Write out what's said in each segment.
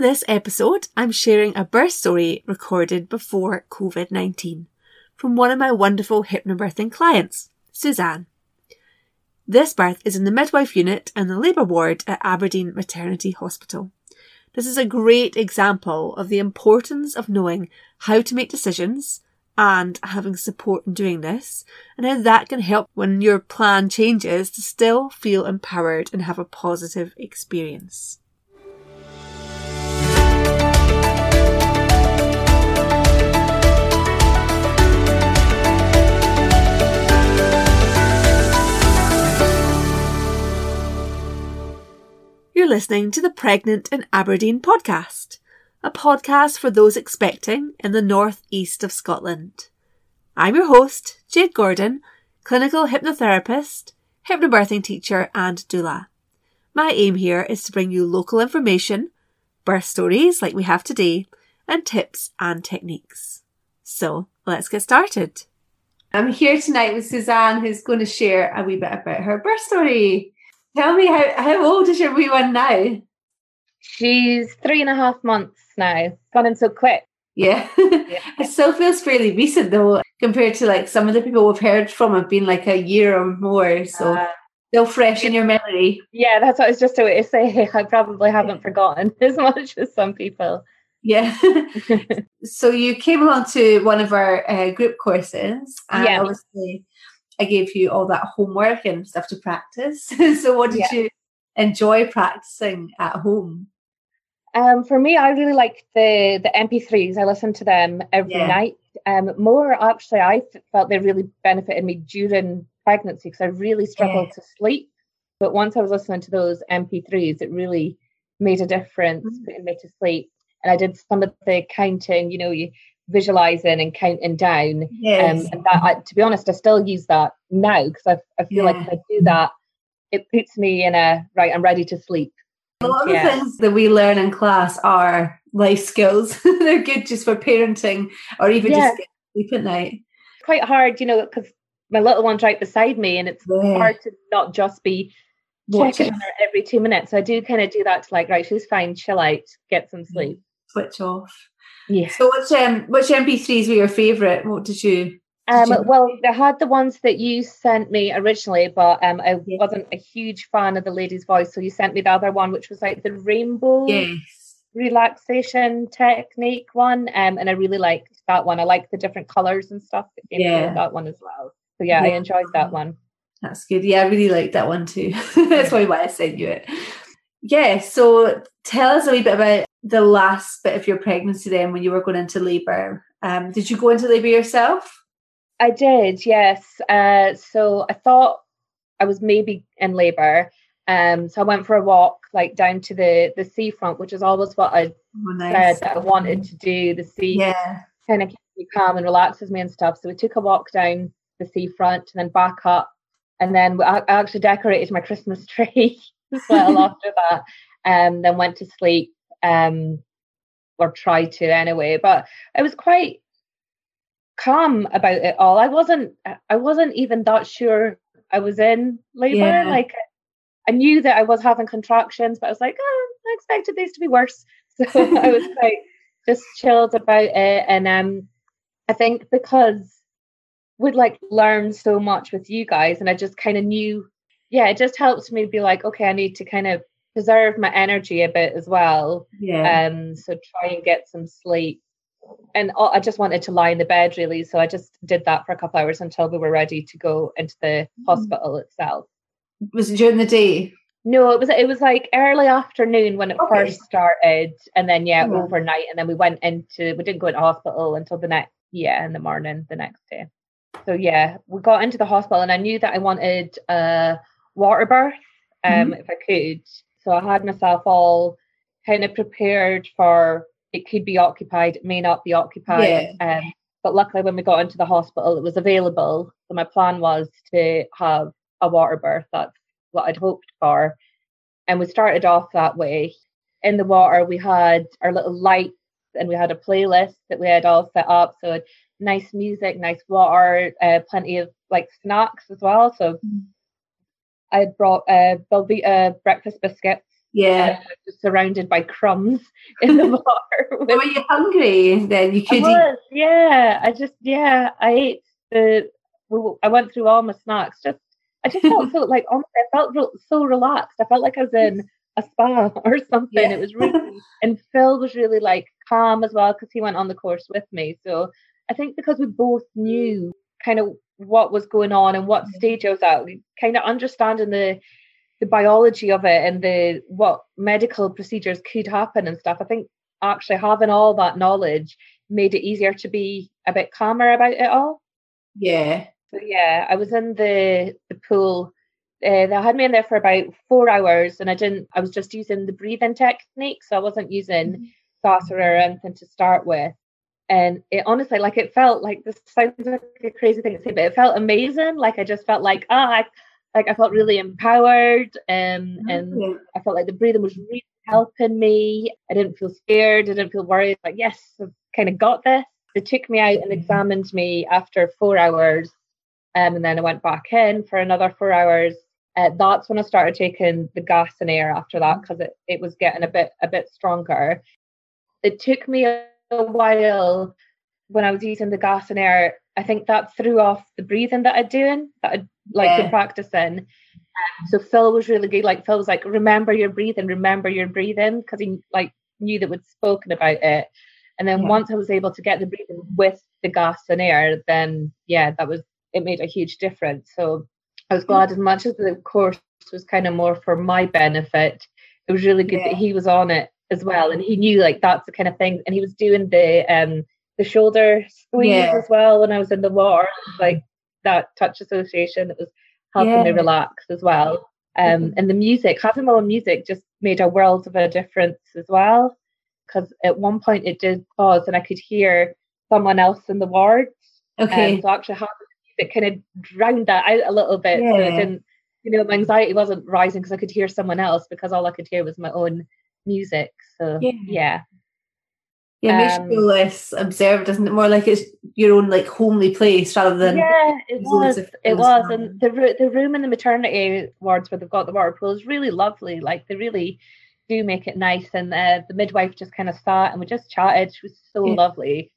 In this episode, I'm sharing a birth story recorded before COVID 19 from one of my wonderful hypnobirthing clients, Suzanne. This birth is in the midwife unit and the labour ward at Aberdeen Maternity Hospital. This is a great example of the importance of knowing how to make decisions and having support in doing this, and how that can help when your plan changes to still feel empowered and have a positive experience. You're listening to the Pregnant in Aberdeen podcast, a podcast for those expecting in the northeast of Scotland. I'm your host, Jade Gordon, clinical hypnotherapist, hypnobirthing teacher, and doula. My aim here is to bring you local information, birth stories like we have today, and tips and techniques. So let's get started. I'm here tonight with Suzanne, who's going to share a wee bit about her birth story. Tell me how, how old is your wee one now? She's three and a half months now. Gone in so quick. Yeah. yeah. it still feels fairly recent though, compared to like some of the people we've heard from have been like a year or more. So uh, still fresh in your memory. Yeah, that's what I was just about to say. I probably haven't forgotten as much as some people. Yeah. so you came along to one of our uh, group courses, and yeah. obviously I gave you all that homework and stuff to practice. so, what did yeah. you enjoy practicing at home? Um, for me, I really like the the MP3s. I listen to them every yeah. night. Um, more actually, I felt they really benefited me during pregnancy because I really struggled yeah. to sleep. But once I was listening to those MP3s, it really made a difference mm-hmm. putting me to sleep. And I did some of the counting. You know, you visualizing and counting down. Yes. Um, and that, I, to be honest, I still use that now because I, I feel yeah. like if I do that, it puts me in a right. I'm ready to sleep. A lot of yeah. the things that we learn in class are life skills. They're good just for parenting or even yeah. just sleep at night. Quite hard, you know, because my little one's right beside me, and it's hard to not just be checking on her every two minutes. So I do kind of do that to like, right, she's fine, chill out, get some sleep, switch off. Yeah. So which um which MP3s were your favourite? What did you um, well, I had the ones that you sent me originally, but um, I yeah. wasn't a huge fan of the lady's voice. So you sent me the other one, which was like the rainbow yes. relaxation technique one. Um, and I really liked that one. I like the different colours and stuff. Yeah, that one as well. So yeah, yeah, I enjoyed that one. That's good. Yeah, I really liked that one too. That's why I sent you it. Yeah. So tell us a wee bit about the last bit of your pregnancy then when you were going into labour. Um, did you go into labour yourself? I did, yes. Uh, so I thought I was maybe in labour. Um, so I went for a walk, like down to the the seafront, which is always what I oh, nice. said that I wanted to do. The sea yeah. kind of keeps me calm and relaxes me and stuff. So we took a walk down the seafront and then back up, and then I, I actually decorated my Christmas tree as well after that. Um, then went to sleep um, or try to anyway. But I was quite calm about it all. I wasn't. I wasn't even that sure I was in labor. Yeah. Like I knew that I was having contractions, but I was like, oh, I expected these to be worse. So I was quite just chilled about it. And um, I think because we'd like learned so much with you guys, and I just kind of knew. Yeah, it just helped me be like, okay, I need to kind of preserve my energy a bit as well. Yeah. Um, so try and get some sleep. And I just wanted to lie in the bed really, so I just did that for a couple hours until we were ready to go into the mm-hmm. hospital itself. Was it during the day? No, it was it was like early afternoon when it okay. first started, and then yeah, mm-hmm. overnight, and then we went into we didn't go into hospital until the next yeah in the morning the next day. So yeah, we got into the hospital, and I knew that I wanted a water birth um, mm-hmm. if I could. So I had myself all kind of prepared for it could be occupied, it may not be occupied. Yeah. Um, but luckily, when we got into the hospital, it was available. So my plan was to have a water birth. That's what I'd hoped for. And we started off that way. In the water, we had our little lights and we had a playlist that we had all set up. So nice music, nice water, uh, plenty of like snacks as well. So mm. I had brought uh, Belvita breakfast biscuits Yeah. Uh, surrounded by crumbs in the bar. With... Were you hungry? Then you could. I was, yeah. I just yeah. I ate the. I went through all my snacks. Just I just felt so like honestly, I felt so relaxed. I felt like I was in a spa or something. Yeah. It was really and Phil was really like calm as well because he went on the course with me. So I think because we both knew kind of what was going on and what stage I was at, kind of understanding the the biology of it and the what medical procedures could happen and stuff. I think actually having all that knowledge made it easier to be a bit calmer about it all. Yeah. So yeah, I was in the the pool. Uh, they had me in there for about four hours, and I didn't. I was just using the breathing technique, so I wasn't using mm-hmm. Or anything to start with. And it honestly, like, it felt like this sounds like a crazy thing to say, but it felt amazing. Like I just felt like ah, I, like I felt really empowered, um, mm-hmm. and I felt like the breathing was really helping me. I didn't feel scared. I didn't feel worried. Like yes, I've kind of got this. They took me out and mm-hmm. examined me after four hours um, and then I went back in for another four hours. Uh, that's when I started taking the gas and air after that because it, it was getting a bit a bit stronger. It took me a while when I was using the gas and air. I think that threw off the breathing that I'd doing that I'd like yeah. been practicing. So Phil was really good. Like Phil was like, remember your breathing, remember your breathing, because he like knew that we'd spoken about it. And then yeah. once I was able to get the breathing with the gas and air, then yeah, that was it made a huge difference. So I was glad mm. as much as the course was kind of more for my benefit. It was really good yeah. that he was on it as well, and he knew like that's the kind of thing. And he was doing the um the shoulder squeeze yeah. as well when I was in the water, like that touch association. It was helping yeah. me relax as well. Um, mm-hmm. and the music, having my own music, just made a world of a difference as well. Because at one point it did pause, and I could hear someone else in the ward. Okay. Um, so actually having it kind of drowned that out a little bit. Yeah. So it didn't, you know, my anxiety wasn't rising because I could hear someone else because all I could hear was my own music. So yeah. Yeah, yeah makes um, you feel less observed, doesn't it? More like it's your own like homely place rather than yeah, it was. It was, and the the room in the maternity wards where they've got the water pool is really lovely. Like they really do make it nice, and uh, the midwife just kind of sat and we just chatted. She was so yeah. lovely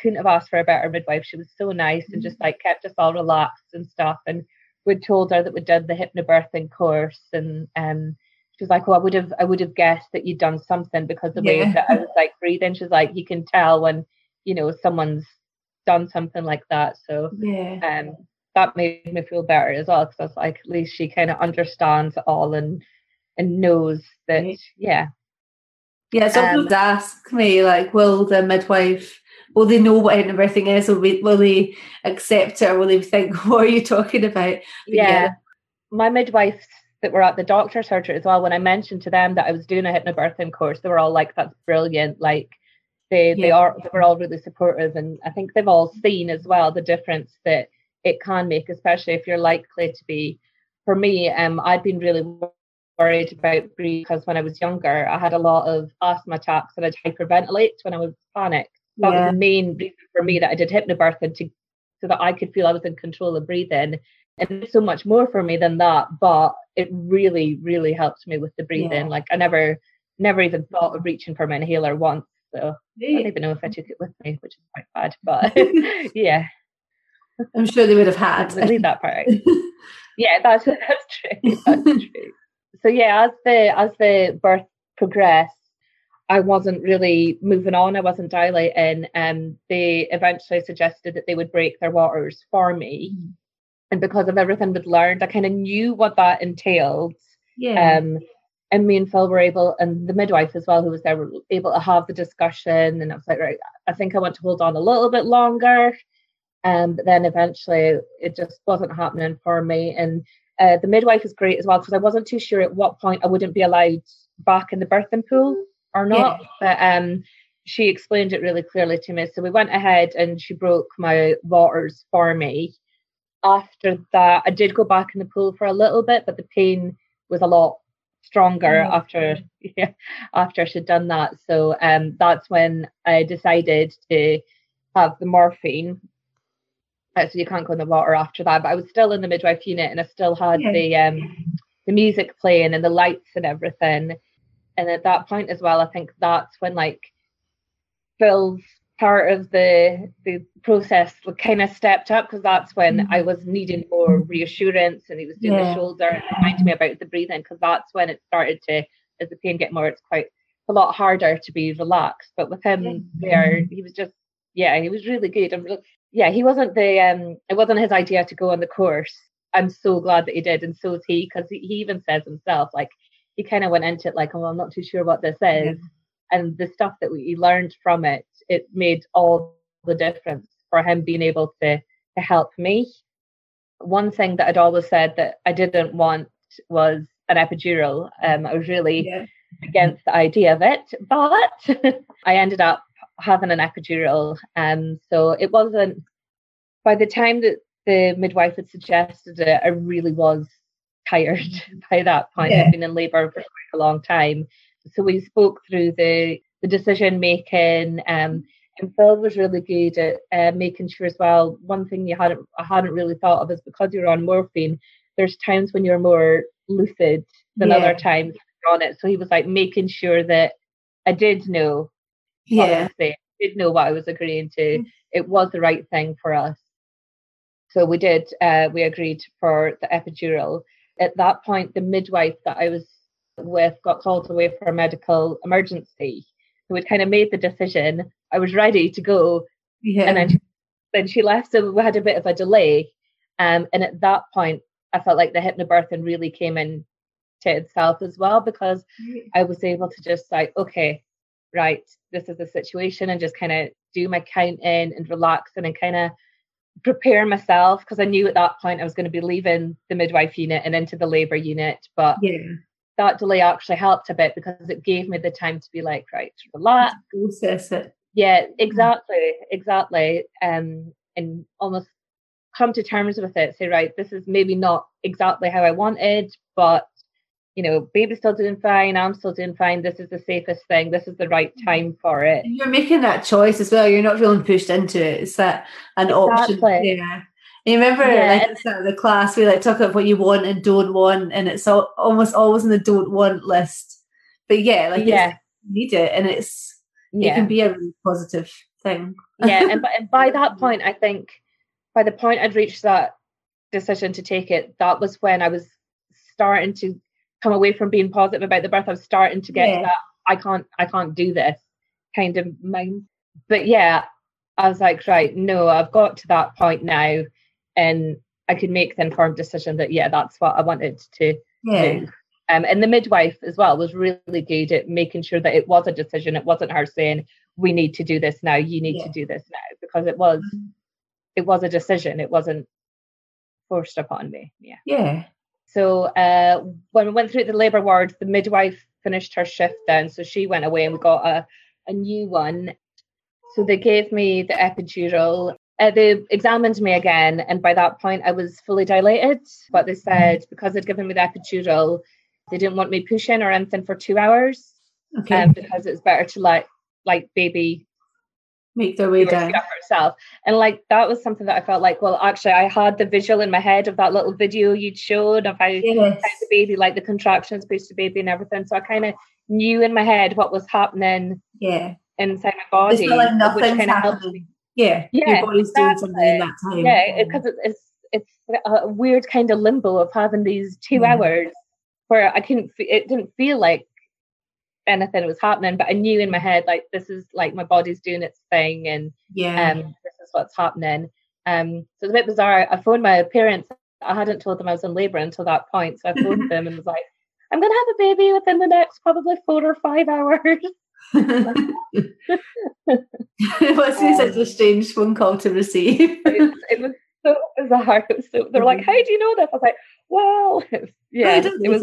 couldn't have asked for a better midwife. She was so nice and just mm-hmm. like kept us all relaxed and stuff. And we'd told her that we did the hypnobirthing course and um she was like, Oh, I would have I would have guessed that you'd done something because the yeah. way that I was like breathing. She's like, you can tell when, you know, someone's done something like that. So yeah. um that made me feel better as well because I was like, at least she kind of understands it all and and knows that yeah. Yeah, so um, ask me like, will the midwife will they know what everything is? Will, we, will they accept it or will they think, what are you talking about? Yeah. yeah. My midwives that were at the doctor surgery as well, when I mentioned to them that I was doing a hypnobirthing course, they were all like, that's brilliant. Like they, yeah. they are, they were all really supportive. And I think they've all seen as well the difference that it can make, especially if you're likely to be, for me, um, I'd been really worried about breathing because when I was younger, I had a lot of asthma attacks and I'd hyperventilate when I was panicked that yeah. was the main reason for me that I did hypnobirthing to so that I could feel I was in control of breathing. And so much more for me than that, but it really, really helps me with the breathing. Yeah. Like I never, never even thought of reaching for my inhaler once. So I don't even know if I took it with me, which is quite bad. But yeah, I'm sure they would have had. I leave that part. yeah, that's that's true. That's true. So yeah, as the as the birth progressed, I wasn't really moving on. I wasn't dilating. And um, they eventually suggested that they would break their waters for me. Mm. And because of everything we'd learned, I kind of knew what that entailed. Yeah. Um, and me and Phil were able, and the midwife as well, who was there, were able to have the discussion. And I was like, right, I think I want to hold on a little bit longer. Um, but then eventually it just wasn't happening for me. And uh, the midwife is great as well because I wasn't too sure at what point I wouldn't be allowed back in the birthing pool or not. Yeah. But um, she explained it really clearly to me. So we went ahead and she broke my waters for me. After that, I did go back in the pool for a little bit, but the pain was a lot stronger mm-hmm. after yeah, after she'd done that. So um, that's when I decided to have the morphine. Uh, so you can't go in the water after that. But I was still in the midwife unit, and I still had yeah. the um, the music playing and the lights and everything and at that point as well, I think that's when like Phil's part of the the process kind of stepped up because that's when mm-hmm. I was needing more reassurance and he was doing yeah. the shoulder and reminding me about the breathing because that's when it started to as the pain get more it's quite a lot harder to be relaxed but with him mm-hmm. there he was just yeah he was really good and yeah he wasn't the um it wasn't his idea to go on the course I'm so glad that he did and so is he because he, he even says himself like he kind of went into it like oh I'm not too sure what this is yeah. And the stuff that we learned from it it made all the difference for him being able to to help me. One thing that I'd always said that I didn't want was an epidural. Um, I was really yeah. against the idea of it, but I ended up having an epidural. Um, so it wasn't by the time that the midwife had suggested it, I really was tired by that point. Yeah. I'd been in labour for quite a long time. So we spoke through the the decision making. Um, and Phil was really good at uh, making sure as well. One thing you hadn't I hadn't really thought of is because you're on morphine. There's times when you're more lucid than yeah. other times on it. So he was like making sure that I did know. Yeah, I did know what I was agreeing to. Mm-hmm. It was the right thing for us. So we did. Uh, we agreed for the epidural. At that point, the midwife that I was with got called away for a medical emergency who had kind of made the decision. I was ready to go. Yeah. And then she, then she left. So we had a bit of a delay. Um, and at that point, I felt like the hypnobirthing really came in to itself as well because I was able to just like, okay, right, this is the situation and just kind of do my counting and relaxing and kind of prepare myself because I knew at that point I was going to be leaving the midwife unit and into the labour unit. But yeah that delay actually helped a bit because it gave me the time to be like, right, relax. Process it. Yeah, exactly, exactly. Um, and almost come to terms with it. Say, right, this is maybe not exactly how I wanted, but you know, baby's still doing fine, I'm still doing fine. This is the safest thing. This is the right mm-hmm. time for it. And you're making that choice as well. You're not feeling pushed into it. It's that an exactly. option. Yeah. You remember yeah. like the class we like talk about what you want and don't want, and it's all, almost always in the don't want list. But yeah, like yeah, you need it, and it's yeah. it can be a really positive thing. yeah, and, and by that point, I think by the point I'd reached that decision to take it, that was when I was starting to come away from being positive about the birth. I was starting to get yeah. that I can't I can't do this kind of mind. But yeah, I was like, right, no, I've got to that point now and I could make the informed decision that yeah, that's what I wanted to yeah. do. Um, and the midwife as well was really good at making sure that it was a decision. It wasn't her saying, "We need to do this now. You need yeah. to do this now," because it was, mm-hmm. it was a decision. It wasn't forced upon me. Yeah. Yeah. So uh, when we went through the labour ward, the midwife finished her shift then, so she went away and we got a, a new one. So they gave me the epidural uh, they examined me again, and by that point, I was fully dilated. But they said because they'd given me the epidural, they didn't want me pushing or anything for two hours. Okay. Um, because it's better to let like baby make their way down herself. And like that was something that I felt like, well, actually, I had the visual in my head of that little video you'd showed of how, yes. how the baby, like the contractions, boost the baby, and everything. So I kind of knew in my head what was happening. Yeah. Inside my body, like which kind of helped me yeah, yeah, your body's exactly. doing something in that time. Yeah, because it, it's it's a weird kind of limbo of having these two mm. hours where I couldn't. It didn't feel like anything was happening, but I knew in my head like this is like my body's doing its thing, and yeah, um, this is what's happening. Um, so it's a bit bizarre. I phoned my parents. I hadn't told them I was in labour until that point, so I phoned them and was like, "I'm going to have a baby within the next probably four or five hours." It be um, such a strange phone call to receive. it, it, was so bizarre. It was so, they were like. "How do you know this?" I was like, "Well, yeah, oh, it was."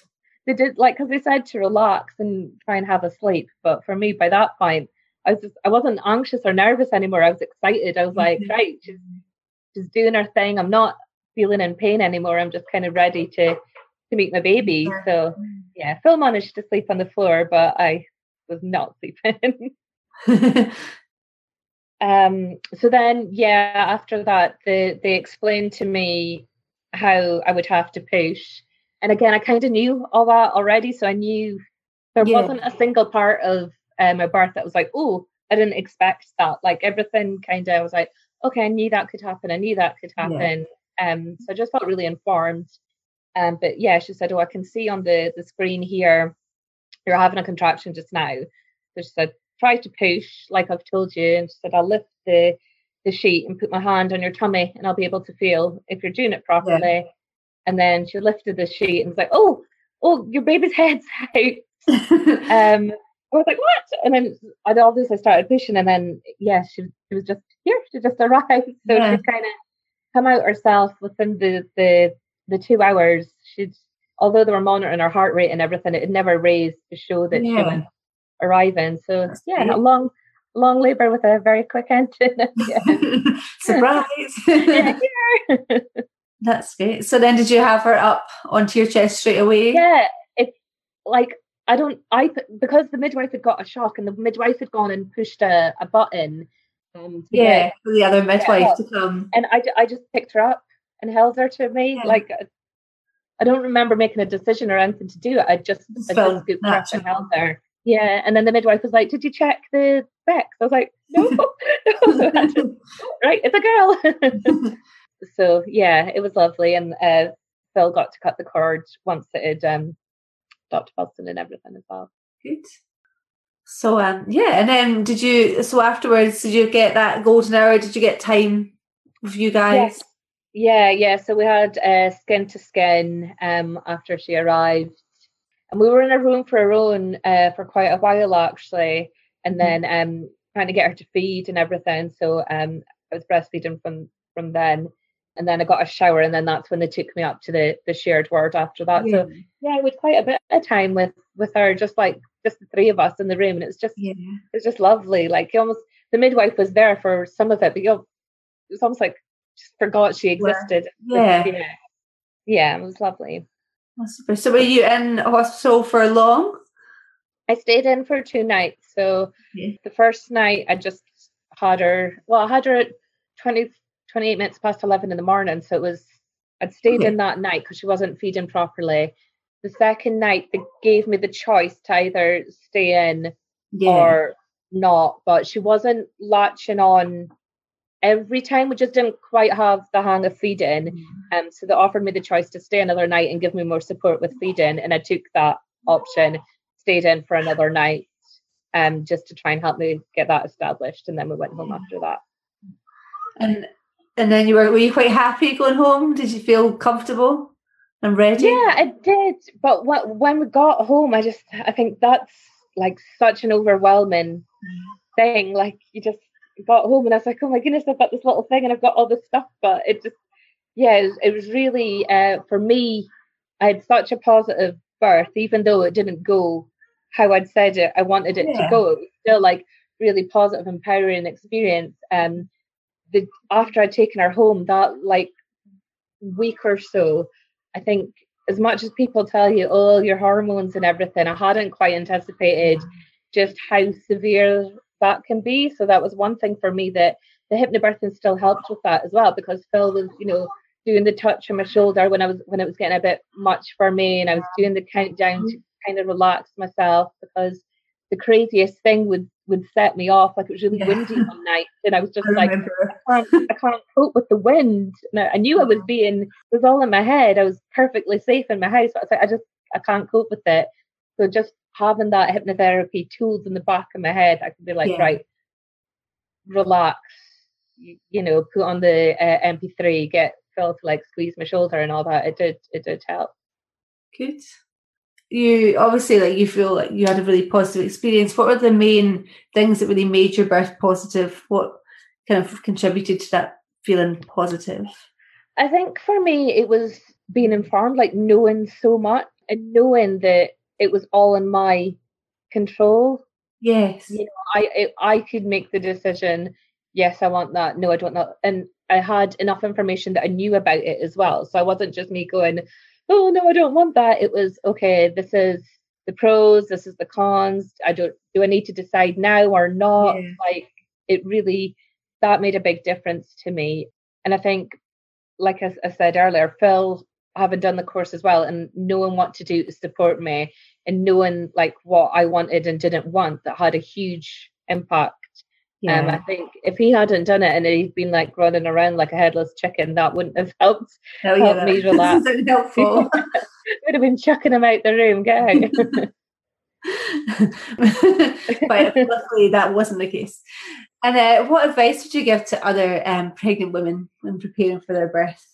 they did like because they said to relax and try and have a sleep, but for me, by that point, I was just I wasn't anxious or nervous anymore. I was excited. I was like, mm-hmm. right, she's she's doing her thing. I'm not feeling in pain anymore. I'm just kind of ready to to meet my baby. So yeah, Phil managed to sleep on the floor, but I was not sleeping. um, so then, yeah, after that, they they explained to me how I would have to push. and again, I kind of knew all that already, so I knew there yeah. wasn't a single part of uh, my birth that was like, oh, I didn't expect that. Like everything kind of was like, okay, I knew that could happen. I knew that could happen. Yeah. Um, so I just felt really informed. Um, but yeah, she said, oh, I can see on the the screen here, you're having a contraction just now. So she said, try to push like I've told you. And she said, I'll lift the the sheet and put my hand on your tummy and I'll be able to feel if you're doing it properly. Yeah. And then she lifted the sheet and was like, oh, oh, your baby's head's out. um, I was like, what? And then I'd obviously started pushing, and then yeah, she, she was just here. She just arrived, so yeah. she kind of come out herself within the the the two hours. She'd although they were monitoring her heart rate and everything, it had never raised to show that yeah. she was arriving. So That's yeah, great. a long long labour with a very quick engine. Surprise! yeah, That's great. So then, did you have her up onto your chest straight away? Yeah, it's like I don't. I because the midwife had got a shock, and the midwife had gone and pushed a, a button. Um, yeah, for the other midwife to come. And I, I just picked her up and held her to me. Yeah. Like I don't remember making a decision or anything to do it. I just, I just scooped her up and held her. Yeah, and then the midwife was like, "Did you check the specs?" I was like, "No, no." Right, it's a girl. so yeah, it was lovely, and uh, Phil got to cut the cord once it had um, Dr. Wilson and everything as well. Good. So um yeah, and then did you so afterwards did you get that golden hour? Did you get time with you guys? Yes. Yeah, yeah. So we had uh, skin to skin um after she arrived. And we were in a room for her own uh, for quite a while actually. And mm-hmm. then um trying to get her to feed and everything. So um I was breastfeeding from from then and then I got a shower, and then that's when they took me up to the the shared ward after that. Yeah. So yeah, with quite a bit of time with with her, just like just the three of us in the room, and it's just yeah. it's just lovely. Like you almost the midwife was there for some of it, but you know, it was almost like just forgot she existed. Yeah, yeah, yeah, it was lovely. So were you in hospital for long? I stayed in for two nights. So the first night I just had her. Well, I had her at twenty 28 minutes past 11 in the morning. So it was, I'd stayed in that night because she wasn't feeding properly. The second night, they gave me the choice to either stay in yeah. or not, but she wasn't latching on every time. We just didn't quite have the hang of feeding. Mm. Um, so they offered me the choice to stay another night and give me more support with feeding. And I took that option, stayed in for another night um, just to try and help me get that established. And then we went home after that. And and then you were were you quite happy going home? Did you feel comfortable and ready? Yeah, I did. But what, when we got home, I just I think that's like such an overwhelming thing. Like you just got home and I was like, oh my goodness, I've got this little thing and I've got all this stuff. But it just yeah, it was, it was really uh, for me. I had such a positive birth, even though it didn't go how I'd said it. I wanted it yeah. to go. It was still like really positive, empowering experience. Um, the after I'd taken her home, that like week or so, I think as much as people tell you, oh, your hormones and everything, I hadn't quite anticipated just how severe that can be. So that was one thing for me that the hypnobirthing still helped with that as well because Phil was, you know, doing the touch on my shoulder when I was when it was getting a bit much for me, and I was doing the countdown to mm-hmm. kind of relax myself because the craziest thing would would set me off. Like it was really yeah. windy one night, and I was just I like, I can't, I can't, cope with the wind. And I, I knew I was mm-hmm. being, it was all in my head. I was perfectly safe in my house, but I was like, I just, I can't cope with it. So just having that hypnotherapy tools in the back of my head, I could be like, yeah. right, relax, you, you, know, put on the uh, MP3, get Phil to like squeeze my shoulder and all that. It did, it did help. Good you obviously like you feel like you had a really positive experience. What were the main things that really made your birth positive? What kind of contributed to that feeling positive? I think for me it was being informed, like knowing so much and knowing that it was all in my control. Yes. You know, I it, I could make the decision, yes, I want that, no, I don't know. And I had enough information that I knew about it as well. So I wasn't just me going, oh no, I don't want that. It was okay, this is the pros, this is the cons. I don't do I need to decide now or not? Yeah. Like it really that made a big difference to me. And I think, like I, I said earlier, Phil having done the course as well and knowing what to do to support me and knowing like what I wanted and didn't want that had a huge impact. Yeah. Um, I think if he hadn't done it and he'd been like running around like a headless chicken, that wouldn't have helped, Hell helped me relax. helpful. would have been chucking him out the room. Out. but luckily that wasn't the case. And uh, what advice would you give to other um, pregnant women when preparing for their birth?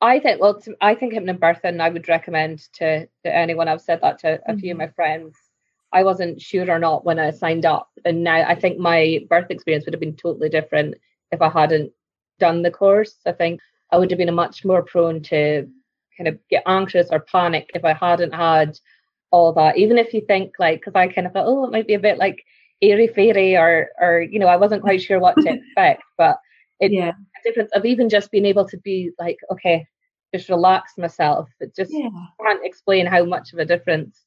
I think, well, to, I think hypnobirthing, I would recommend to, to anyone. I've said that to a mm-hmm. few of mm-hmm. my friends. I wasn't sure or not when I signed up. And now I think my birth experience would have been totally different if I hadn't done the course. I think I would have been much more prone to kind of get anxious or panic if I hadn't had all that. Even if you think like, because I kind of thought, oh, it might be a bit like airy fairy, or or you know, I wasn't quite sure what to expect, but it yeah. Difference of even just being able to be like, okay, just relax myself. It just yeah. can't explain how much of a difference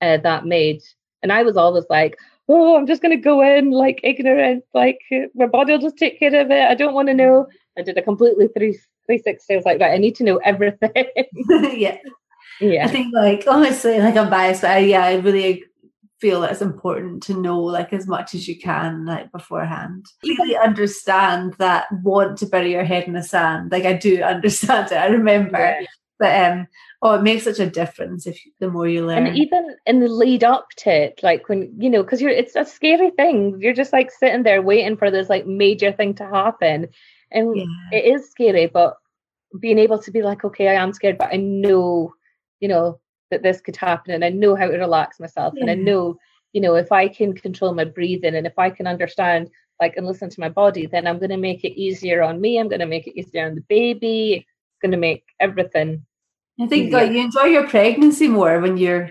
uh, that made. And I was always like, oh, I'm just going to go in like ignorant, like my body will just take care of it. I don't want to know. I did a completely three 360. I was like, right, I need to know everything. yeah. Yeah. I think like honestly, like I'm biased, but I, yeah, I really feel that it's important to know like as much as you can like beforehand. Really understand that want to bury your head in the sand. Like I do understand it. I remember. Yeah. But um oh it makes such a difference if the more you learn. And even in the lead up to it, like when you know, because you're it's a scary thing. You're just like sitting there waiting for this like major thing to happen. And yeah. it is scary, but being able to be like, okay, I am scared, but I know, you know, that this could happen and I know how to relax myself. Yeah. And I know, you know, if I can control my breathing and if I can understand like and listen to my body, then I'm gonna make it easier on me. I'm gonna make it easier on the baby. It's gonna make everything. I think like, you enjoy your pregnancy more when you're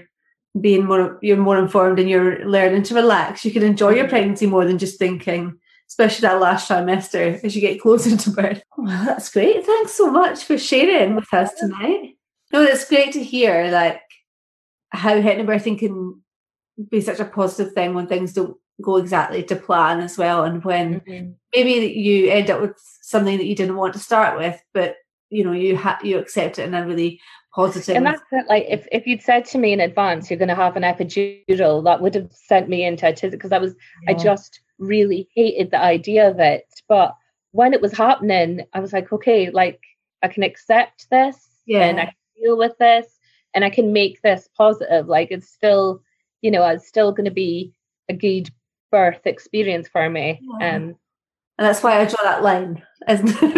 being more you're more informed and you're learning to relax. You can enjoy your mm-hmm. pregnancy more than just thinking, especially that last trimester as you get closer to birth. Well, that's great. Thanks so much for sharing with us tonight. No, it's great to hear like how hypnobirthing can be such a positive thing when things don't go exactly to plan as well, and when mm-hmm. maybe you end up with something that you didn't want to start with, but you know you ha- you accept it in a really positive. And that's it, like if if you'd said to me in advance you're going to have an epidural, that would have sent me into a tizzy because I was yeah. I just really hated the idea of it. But when it was happening, I was like, okay, like I can accept this yeah. and I can deal with this and I can make this positive. Like it's still, you know, it's still going to be a good birth experience for me. Yeah. Um, and that's why I draw that line as from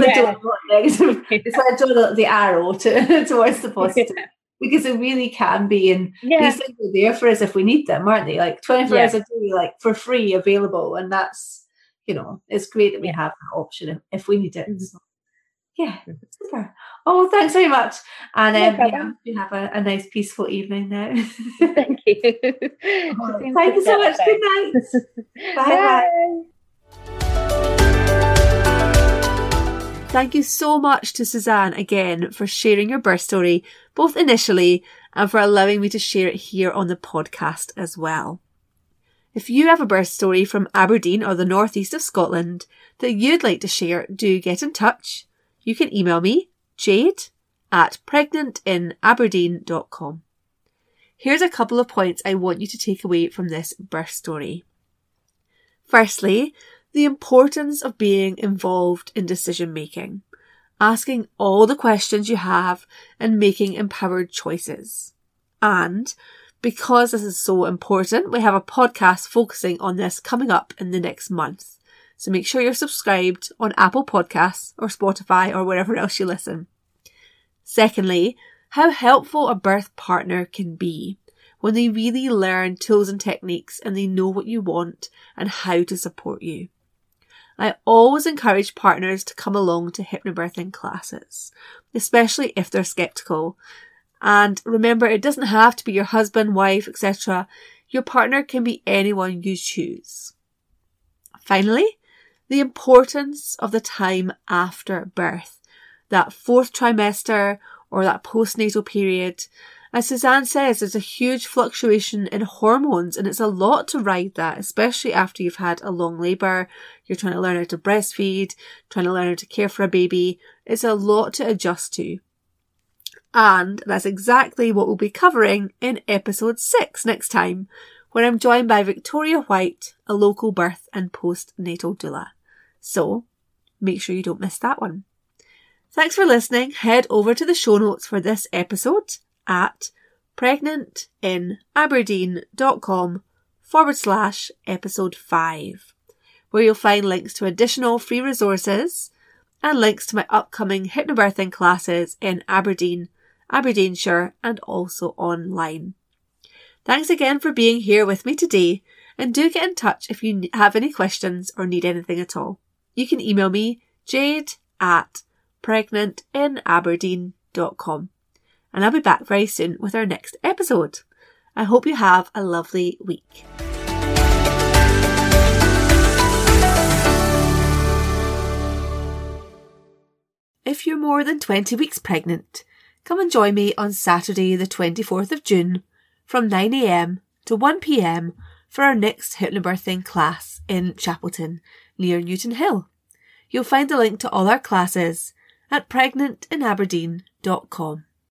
the yeah. door negative. It's why I draw the, the arrow to, towards the positive. Yeah. Because it really can be, and these things are there for us if we need them, aren't they? Like 24 hours a day, like for free, available, and that's you know, it's great that we have that option if, if we need it. Mm-hmm. So, yeah, super. Oh, thanks very much. And um, yeah, you have a, a, nice, peaceful evening now. Thank you. Oh, thank you so much. Good night. bye. bye. Thank you so much to Suzanne again for sharing your birth story, both initially and for allowing me to share it here on the podcast as well. If you have a birth story from Aberdeen or the northeast of Scotland that you'd like to share, do get in touch. You can email me, jade at pregnantinaberdeen.com. Here's a couple of points I want you to take away from this birth story. Firstly, the importance of being involved in decision making, asking all the questions you have and making empowered choices. And because this is so important, we have a podcast focusing on this coming up in the next month. So make sure you're subscribed on Apple Podcasts or Spotify or wherever else you listen. Secondly, how helpful a birth partner can be when they really learn tools and techniques and they know what you want and how to support you. I always encourage partners to come along to hypnobirthing classes, especially if they're skeptical. And remember, it doesn't have to be your husband, wife, etc. Your partner can be anyone you choose. Finally, the importance of the time after birth, that fourth trimester or that postnatal period, as Suzanne says, there's a huge fluctuation in hormones and it's a lot to ride that, especially after you've had a long labour, you're trying to learn how to breastfeed, trying to learn how to care for a baby. It's a lot to adjust to. And that's exactly what we'll be covering in episode 6 next time, where I'm joined by Victoria White, a local birth and postnatal doula. So, make sure you don't miss that one. Thanks for listening. Head over to the show notes for this episode at pregnantinaberdeen.com forward slash episode 5, where you'll find links to additional free resources and links to my upcoming hypnobirthing classes in Aberdeen, Aberdeenshire, and also online. Thanks again for being here with me today, and do get in touch if you have any questions or need anything at all. You can email me jade at pregnantinaberdeen.com and I'll be back very soon with our next episode. I hope you have a lovely week. If you're more than 20 weeks pregnant, come and join me on Saturday, the 24th of June from 9am to 1pm for our next hypnobirthing class in Chapelton near Newtonhill. You'll find a link to all our classes at pregnantinaberdeen.com.